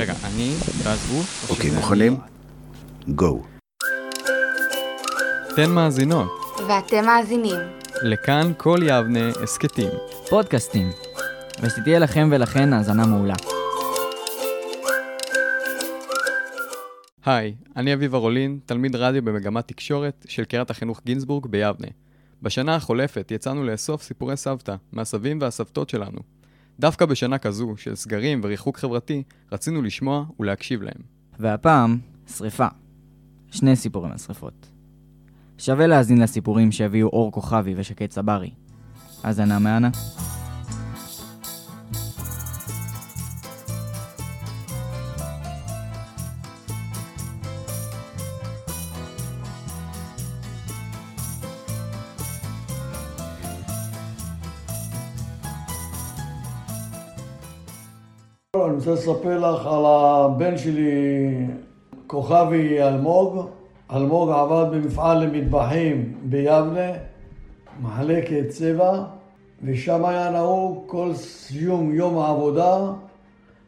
רגע, אני, ואז הוא. או אוקיי, מוכנים? גו. אתן מאזינות. ואתם מאזינים. לכאן כל יבנה הסכתים. פודקאסטים. ושתהיה לכם ולכן האזנה מעולה. היי, אני אביב ארולין, תלמיד רדיו במגמת תקשורת של קריית החינוך גינזבורג ביבנה. בשנה החולפת יצאנו לאסוף סיפורי סבתא מהסבים והסבתות שלנו. דווקא בשנה כזו של סגרים וריחוק חברתי, רצינו לשמוע ולהקשיב להם. והפעם, שריפה. שני סיפורים על שריפות. שווה להאזין לסיפורים שהביאו אור כוכבי ושקד צברי. האזנה מהנה. אני רוצה לספר לך על הבן שלי, כוכבי אלמוג. אלמוג עבד במפעל למטבחים ביבנה, מחלקת צבע, ושם היה נהוג כל סיום יום העבודה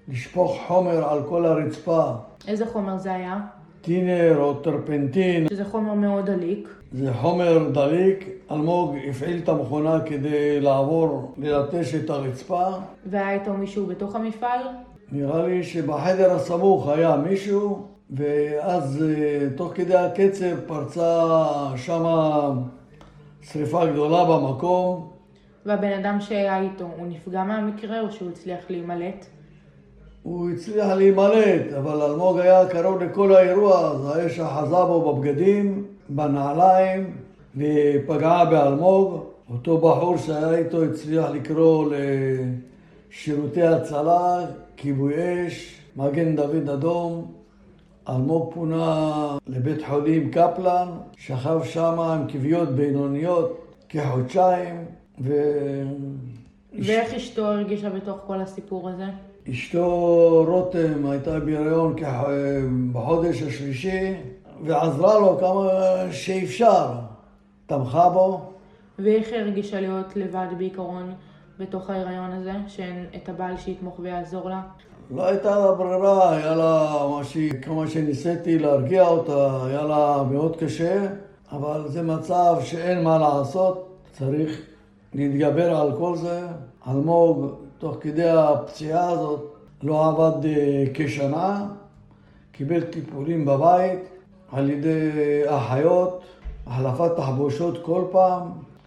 לשפוך חומר על כל הרצפה. איזה חומר זה היה? טינר או טרפנטין, שזה חומר מאוד דליק. זה חומר דליק. אלמוג הפעיל את המכונה כדי לעבור, ללטש את הרצפה. והיה איתו מישהו בתוך המפעל? נראה לי שבחדר הסמוך היה מישהו, ואז אה, תוך כדי הקצב פרצה שמה שריפה גדולה במקום. והבן אדם שהיה איתו, הוא נפגע מהמקרה או שהוא הצליח להימלט? הוא הצליח להימלט, אבל אלמוג היה קרוב לכל האירוע, אז האש אחזה בו בבגדים, בנעליים, ופגעה באלמוג. אותו בחור שהיה איתו הצליח לקרוא לשירותי הצלה, כיבוי אש, מגן דוד אדום. אלמוג פונה לבית חולים קפלן, שכב שם עם כוויות בינוניות כחודשיים, ו... ואיך אשתו הרגישה בתוך כל הסיפור הזה? אשתו רותם הייתה בהיריון. בחודש השלישי ועזרה לו כמה שאפשר, תמכה בו. ואיך היא הרגישה להיות לבד בעיקרון בתוך ההיריון הזה, שאין את הבעל שיתמוך ויעזור לה? לא הייתה לה ברירה, היה לה, מה ש... כמה שניסיתי להרגיע אותה, היה לה מאוד קשה, אבל זה מצב שאין מה לעשות, צריך להתגבר על כל זה. אלמוג, תוך כדי הפציעה הזאת, לא עבד אה, כשנה, קיבל טיפולים בבית על ידי אחיות, החלפת תחבושות כל פעם,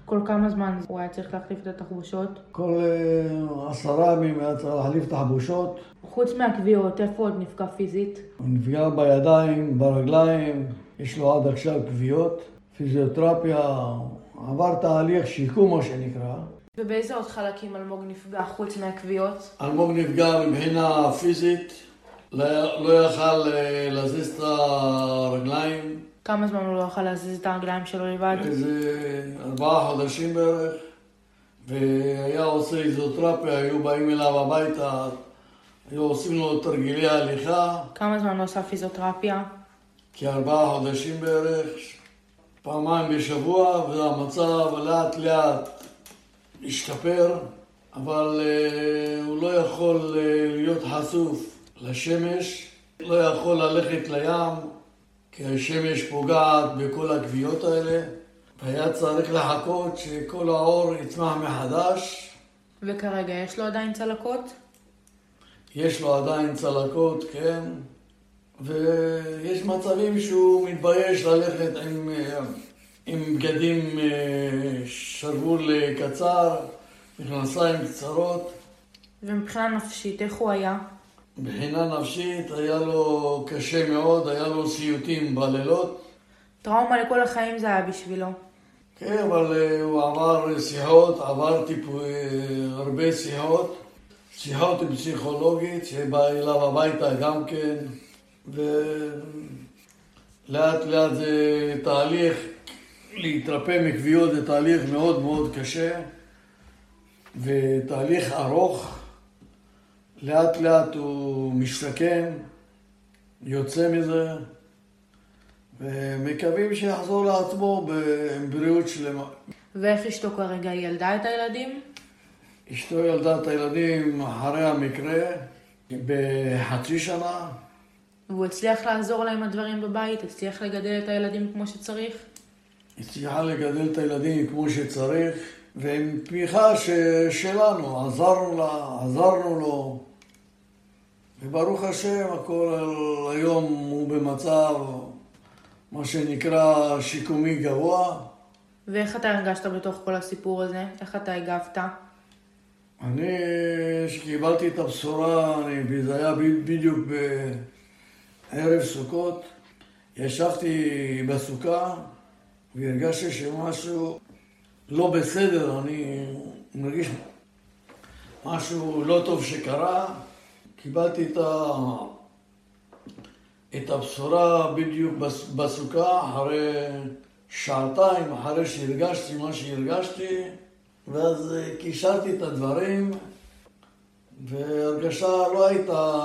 כל כמה זמן הוא היה צריך להחליף את התחבושות? כל אה, עשרה ימים היה צריך להחליף תחבושות. חוץ מהקביעות, איפה עוד נפגע פיזית? הוא נפגע בידיים, ברגליים, יש לו עד עכשיו כוויות, פיזיותרפיה, עבר תהליך שיקום מה שנקרא. ובאיזה עוד חלקים אלמוג נפגע חוץ מהקביעות? אלמוג נפגע מבחינה פיזית, לא, לא יכל אה, להזיז את הרגליים, כמה זמן הוא לא יכל להזיז את הרגליים שלו לבד? איזה ארבעה חודשים בערך, והיה עושה איזוטרפיה, היו באים אליו הביתה, היו עושים לו תרגילי הליכה, כמה זמן הוא עשה פיזיותרפיה? כארבעה חודשים בערך, פעמיים בשבוע, והמצב לאט לאט השתפר, אבל uh, הוא לא יכול uh, להיות חשוף לשמש, לא יכול ללכת לים, כי השמש פוגעת בכל הכוויות האלה, והיה צריך לחכות שכל האור יצמח מחדש. וכרגע יש לו עדיין צלקות? יש לו עדיין צלקות, כן, ויש מצבים שהוא מתבייש ללכת עם, אה, עם בגדים אה, שרוול קצר, מכנסיים קצרות. ומבחינה נפשית, איך הוא היה? מבחינה נפשית היה לו קשה מאוד, היה לו סיוטים בלילות. טראומה לכל החיים זה היה בשבילו. כן, אבל אה, הוא עבר שיחות, עבר טיפו, אה, הרבה שיחות, שיחות פסיכולוגית שבאה אליו הביתה גם כן, ולאט לאט זה תהליך, להתרפא מכוויות זה תהליך מאוד מאוד קשה, ותהליך ארוך. לאט לאט הוא משתקם, יוצא מזה, ומקווים שיחזור לעצמו עם בריאות שלמה. ואיך אשתו כרגע היא ילדה את הילדים? אשתו ילדה את הילדים אחרי המקרה, בחצי שנה. והוא הצליח לעזור להם הדברים בבית? הצליח לגדל את הילדים כמו שצריך? הצליחה לגדל את הילדים כמו שצריך, ועם תמיכה ש- שלנו, עזרנו לה, עזרנו לו. וברוך השם, הכל היום הוא במצב, מה שנקרא, שיקומי גבוה. ואיך אתה הרגשת בתוך כל הסיפור הזה? איך אתה הגבת? אני, כשקיבלתי את הבשורה, אני, זה היה בדיוק בערב סוכות, ישבתי בסוכה והרגשתי שמשהו לא בסדר, אני מרגיש משהו לא טוב שקרה. קיבלתי את, ה... את הבשורה בדיוק בס- בסוכה, אחרי שעתיים, אחרי שהרגשתי מה שהרגשתי, ואז אה, קישרתי את הדברים, והרגשה לא הייתה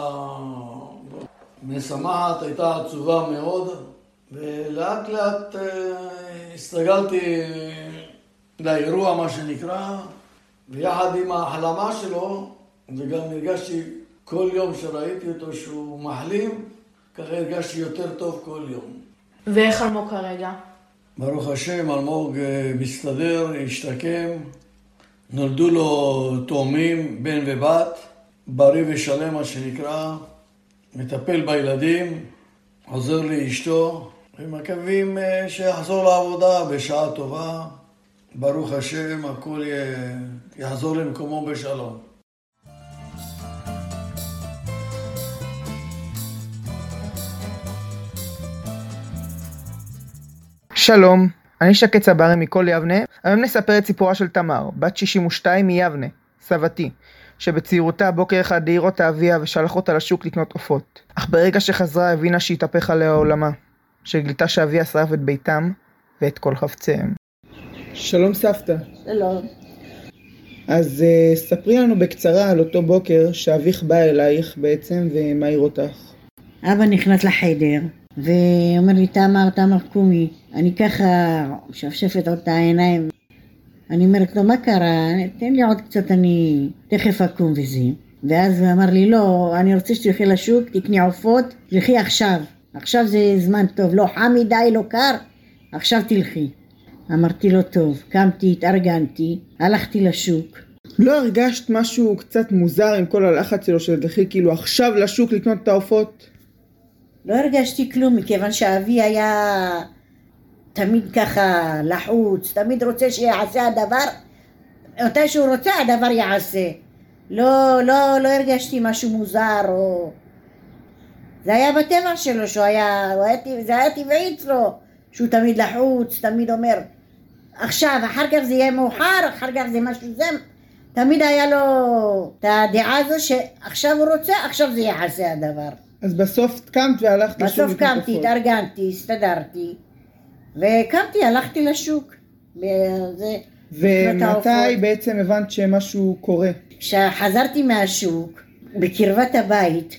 משמחת, הייתה עצובה מאוד, ולאט לאט אה, הסתגלתי לאירוע, מה שנקרא, ויחד עם ההחלמה שלו, וגם הרגשתי כל יום שראיתי אותו שהוא מחלים, ככה הרגשתי יותר טוב כל יום. ואיך אלמוג כרגע? ברוך השם, אלמוג אה, מסתדר, השתקם, נולדו לו תאומים, בן ובת, בריא ושלם מה שנקרא, מטפל בילדים, עוזר לאשתו, ומקווים אה, שיחזור לעבודה בשעה טובה. ברוך השם, הכל יחזור למקומו בשלום. שלום, אני שקד צברי מכל יבנה. היום נספר את סיפורה של תמר, בת 62 מיבנה, סבתי, שבצעירותה בוקר אחד העיר אותה אביה ושלח אותה לשוק לקנות עופות. אך ברגע שחזרה הבינה שהתהפך עליה עולמה, שגילתה שאביה שרף את ביתם ואת כל חפציהם. שלום סבתא. שלום. אז uh, ספרי לנו בקצרה על אותו בוקר שאביך בא אלייך בעצם ומעיר אותך. אבא נכנס לחדר ואומר לי, תמר, תמר קומי. אני ככה משפשפת עוד את העיניים. אני אומרת לו, מה קרה? תן לי עוד קצת, אני תכף אקום וזה. ואז הוא אמר לי, לא, אני רוצה שתלכי לשוק, תקני עופות, תלכי עכשיו. עכשיו זה זמן טוב, לא חם מדי, לא קר, עכשיו תלכי. אמרתי לו, טוב, קמתי, התארגנתי, הלכתי לשוק. לא הרגשת משהו קצת מוזר עם כל הלחץ שלו של תלכי כאילו עכשיו לשוק לקנות את העופות? לא הרגשתי כלום, מכיוון שאבי היה תמיד ככה לחוץ, תמיד רוצה שיעשה הדבר, מתי שהוא רוצה הדבר יעשה. לא, לא, לא הרגשתי משהו מוזר או... זה היה בטבע שלו, שהוא היה, היה, זה היה טבעי אצלו, שהוא תמיד לחוץ, תמיד אומר, עכשיו, אחר כך זה יהיה מאוחר, אחר כך זה משהו זה, תמיד היה לו את הדעה הזו שעכשיו הוא רוצה, עכשיו זה יעשה הדבר. אז בסוף קמת והלכת לשוק בסוף קמתי. התארגנתי, הסתדרתי, וקמתי, הלכתי לשוק. וזה, ומתי. בעצם הבנת שמשהו קורה? כשחזרתי מהשוק, בקרבת הבית,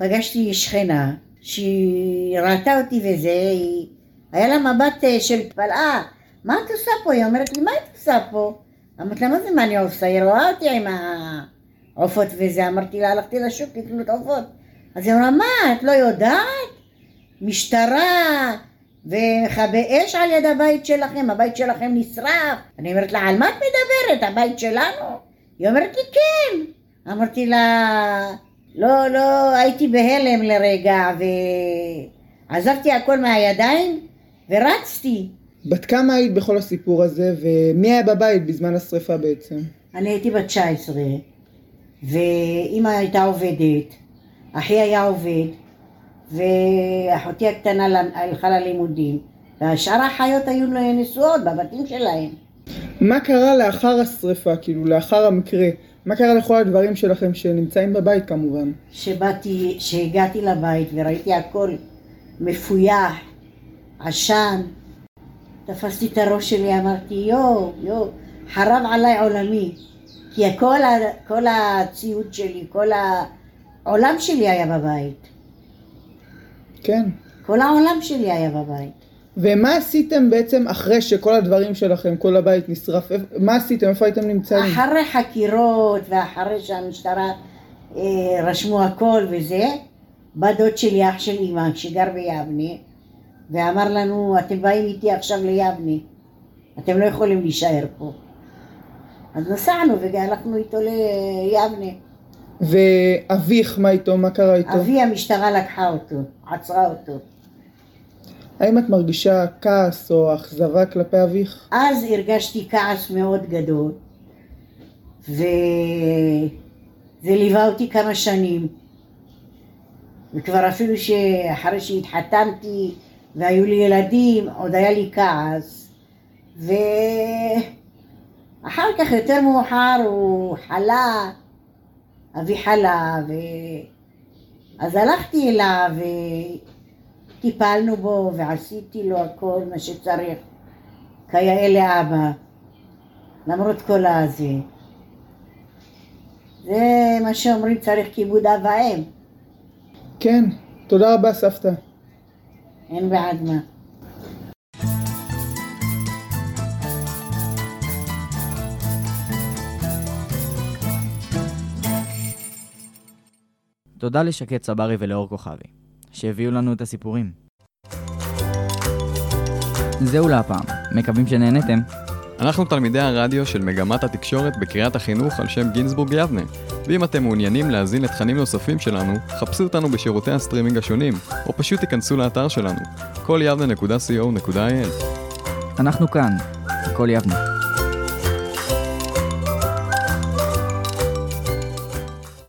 פגשתי שכנה, שהיא ראתה אותי וזה, היא... היה לה מבט אה, של פלאה, מה את עושה פה? היא אומרת לי, מה את עושה פה? אמרתי לה, מה זה מה אני עושה? היא רואה אותי עם העופות וזה, אמרתי לה, הלכתי לשוק לקנות עופות. אז היא אמרה, מה, את לא יודעת? משטרה ומכבי אש על יד הבית שלכם, הבית שלכם נשרף. אני אומרת לה, על מה את מדברת? הבית שלנו? היא אומרת לי, כן. אמרתי לה, לא, לא, הייתי בהלם לרגע ועזבתי הכל מהידיים ורצתי. בת כמה היית בכל הסיפור הזה, ומי היה בבית בזמן השרפה בעצם? אני הייתי בת 19 ואימא הייתה עובדת, אחי היה עובד ואחותי הקטנה הלכה ללימודים והשאר האחיות היו נשואות בבתים שלהם. מה קרה לאחר השרפה, כאילו, לאחר המקרה? מה קרה לכל הדברים שלכם שנמצאים בבית כמובן? שבאתי, שהגעתי לבית וראיתי הכל מפויח, עשן, תפסתי את הראש שלי, אמרתי יואו, יואו, חרב עליי עולמי. כי כל, ה, כל הציוד שלי, כל העולם שלי היה בבית. כן. כל העולם שלי היה בבית. ומה עשיתם בעצם אחרי שכל הדברים שלכם, כל הבית נשרף? מה עשיתם? איפה הייתם נמצאים? אחרי חקירות ואחרי שהמשטרה אה, רשמו הכל וזה. בא דוד שלי, אח של אמא, שגר ביבנה, ואמר לנו, אתם באים איתי עכשיו ליבנה, אתם לא יכולים להישאר פה. אז נסענו והלכנו איתו ליבנה. ואביך, מה איתו? מה קרה איתו? אבי המשטרה לקחה אותו, עצרה אותו. האם את מרגישה כעס או אכזבה כלפי אביך? אז הרגשתי כעס מאוד גדול, וזה ליווה אותי כמה שנים. וכבר אפילו שאחרי שהתחתנתי והיו לי ילדים, עוד היה לי כעס. ואחר כך, יותר מאוחר, הוא חלה, אבי חלה, ו... אז הלכתי אליו וטיפלנו בו ועשיתי לו הכל מה שצריך, כיאה לאבא, למרות כל הזה. זה מה שאומרים, צריך כיבוד אב ואם, כן, תודה רבה סבתא. אין בעד מה. תודה לשקד צברי ולאור כוכבי, שהביאו לנו את הסיפורים. זהו להפעם, מקווים שנהנתם. אנחנו תלמידי הרדיו של מגמת התקשורת בקריית החינוך על שם גינזבורג יבנה. ואם אתם מעוניינים להאזין לתכנים נוספים שלנו, חפשו אותנו בשירותי הסטרימינג השונים, או פשוט תיכנסו לאתר שלנו, קול יבנה.co.il. אנחנו כאן, קול יבנה.